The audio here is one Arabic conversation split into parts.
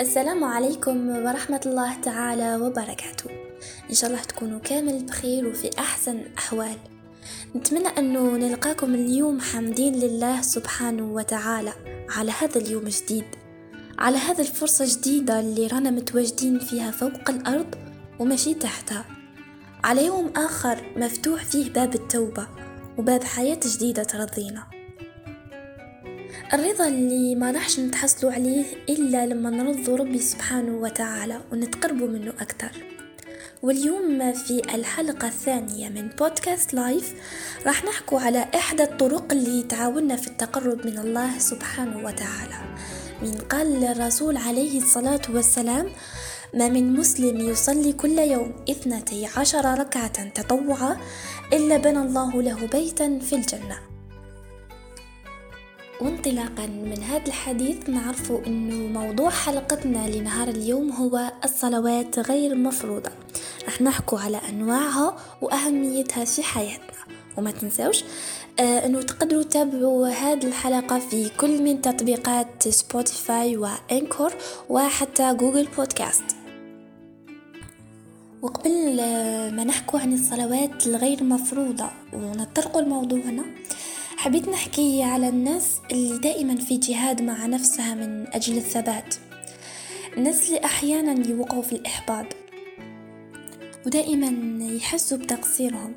السلام عليكم ورحمة الله تعالى وبركاته. إن شاء الله تكونوا كامل بخير وفي أحسن الأحوال نتمنى أنه نلقاكم اليوم حامدين لله سبحانه وتعالى على هذا اليوم الجديد على هذا الفرصة الجديدة اللي رانا متواجدين فيها فوق الأرض وماشي تحتها. على يوم آخر مفتوح فيه باب التوبة وباب حياة جديدة ترضينا. الرضا اللي ما راحش نتحصلوا عليه إلا لما نرضوا ربي سبحانه وتعالى ونتقربوا منه أكثر واليوم في الحلقة الثانية من بودكاست لايف راح نحكوا على إحدى الطرق اللي تعاوننا في التقرب من الله سبحانه وتعالى. من قال الرسول عليه الصلاة والسلام ما من مسلم يصلي كل يوم اثنتي عشر ركعة تطوعا إلا بنى الله له بيتا في الجنة. وانطلاقا من هذا الحديث نعرف إنه موضوع حلقتنا لنهار اليوم هو الصلوات غير مفروضة. راح نحكو على أنواعها وأهميتها في حياتنا. وما تنسوش آه إنه تقدروا تتابعوا هذه الحلقة في كل من تطبيقات Spotify و Anchor وحتى Google Podcast. وقبل ما نحكو عن الصلوات الغير مفروضة ونطرقوا لموضوعنا حبيت نحكي على الناس اللي دائما في جهاد مع نفسها من أجل الثبات. الناس اللي أحيانا يوقعوا في الإحباط ودائما يحسوا بتقصيرهم.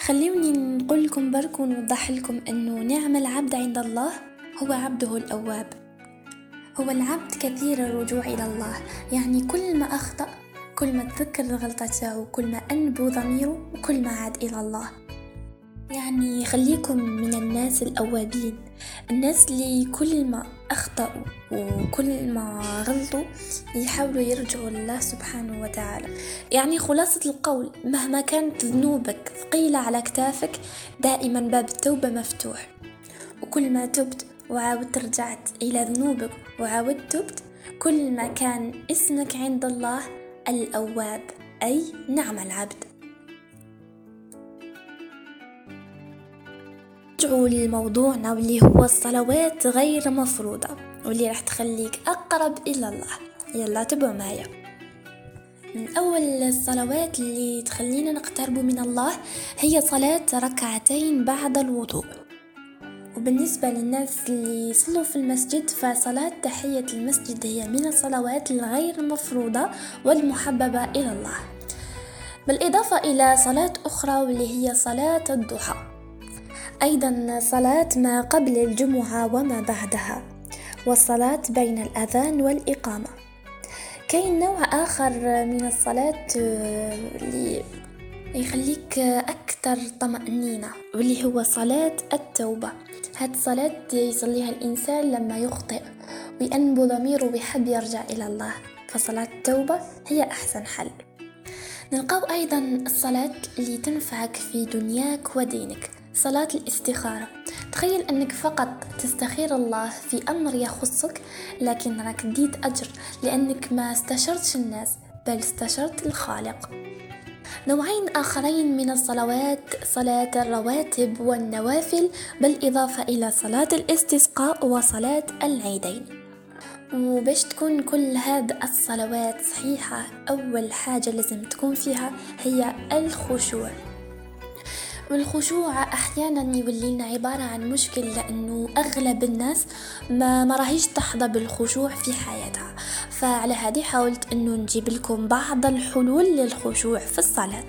خليوني نقول لكم برك ونوضح لكم أنه نعم العبد عند الله هو عبده الأواب. هو العبد كثير الرجوع إلى الله. يعني كل ما أخطأ كل ما تذكر غلطته كل ما أنبو ضميره وكل ما عاد إلى الله. يعني خليكم من الناس الأوابين الناس اللي كل ما أخطأوا وكل ما غلطوا يحاولوا يرجعوا لله سبحانه وتعالى. يعني خلاصة القول مهما كانت ذنوبك ثقيلة على كتافك دائما باب التوبة مفتوح. وكل ما تبت وعاودت رجعت إلى ذنوبك وعاودت تبت كل ما كان اسمك عند الله الأواب أي نعم العبد. نرجعوا لموضوعنا واللي هو الصلوات غير مفروضة واللي راح تخليك أقرب إلى الله. يلا تبعوا معايا. من أول الصلوات اللي تخلينا نقترب من الله هي صلاة ركعتين بعد الوضوء. وبالنسبة للناس اللي يصلوا في المسجد فصلاة تحية المسجد هي من الصلوات الغير مفروضة والمحببة إلى الله. بالإضافة إلى صلاة أخرى واللي هي صلاة الضحى. أيضا صلاة ما قبل الجمعة وما بعدها والصلاة بين الأذان والإقامة. كاين نوع آخر من الصلاة آه، اللي يخليك أكثر طمأنينة واللي هو صلاة التوبة. هاد الصلاة يصليها الإنسان لما يخطئ وينبو ضميره ويحب يرجع إلى الله. فصلاة التوبة هي أحسن حل. نلقاو أيضا الصلاة اللي تنفعك في دنياك ودينك. صلاة الاستخارة. تخيل أنك فقط تستخير الله في أمر يخصك لكن راك ديت أجر لأنك ما استشرتش الناس بل استشرت الخالق. نوعين آخرين من الصلوات صلاة الرواتب والنوافل بالإضافة إلى صلاة الاستسقاء وصلاة العيدين. وباش تكون كل هاد الصلوات صحيحة أول حاجة لازم تكون فيها هي الخشوع. والخشوع أحيانا يولي لنا عبارة عن مشكل لأنه أغلب الناس ما مراهيش تحظى بالخشوع في حياتها. فعلى هذه حاولت إنه نجيب لكم بعض الحلول للخشوع في الصلاة.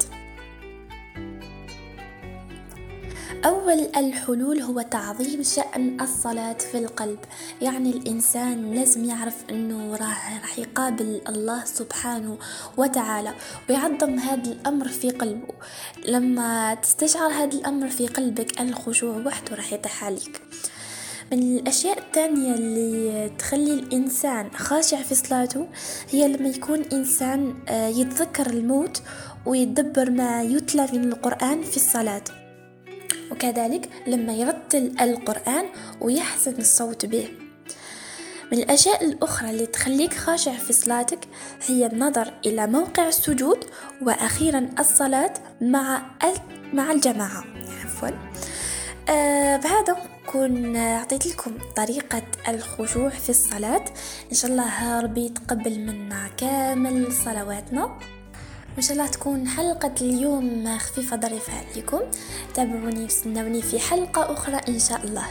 أول الحلول هو تعظيم شأن الصلاة في القلب. يعني الإنسان لازم يعرف أنه راح, راح يقابل الله سبحانه وتعالى ويعظم هذا الأمر في قلبه. لما تستشعر هذا الأمر في قلبك الخشوع وحده راح يتحاليك. من الأشياء الثانية اللي تخلي الإنسان خاشع في صلاته هي لما يكون إنسان آه، يتذكر الموت ويتدبر ما يتلى من القرآن في الصلاة. وكذلك لما يرتل القرآن ويحسن الصوت به. من الأشياء الأخرى اللي تخليك خاشع في صلاتك هي النظر إلى موقع السجود وأخيرا الصلاة مع مع الجماعة. عفوا. آه بهذا نكون عطيت لكم طريقة الخشوع في الصلاة. إن شاء الله ربي يتقبل منا كامل صلواتنا. وإن شاء الله تكون حلقة اليوم خفيفة ظريفة عليكم. تابعوني وستناوني في حلقة أخرى إن شاء الله.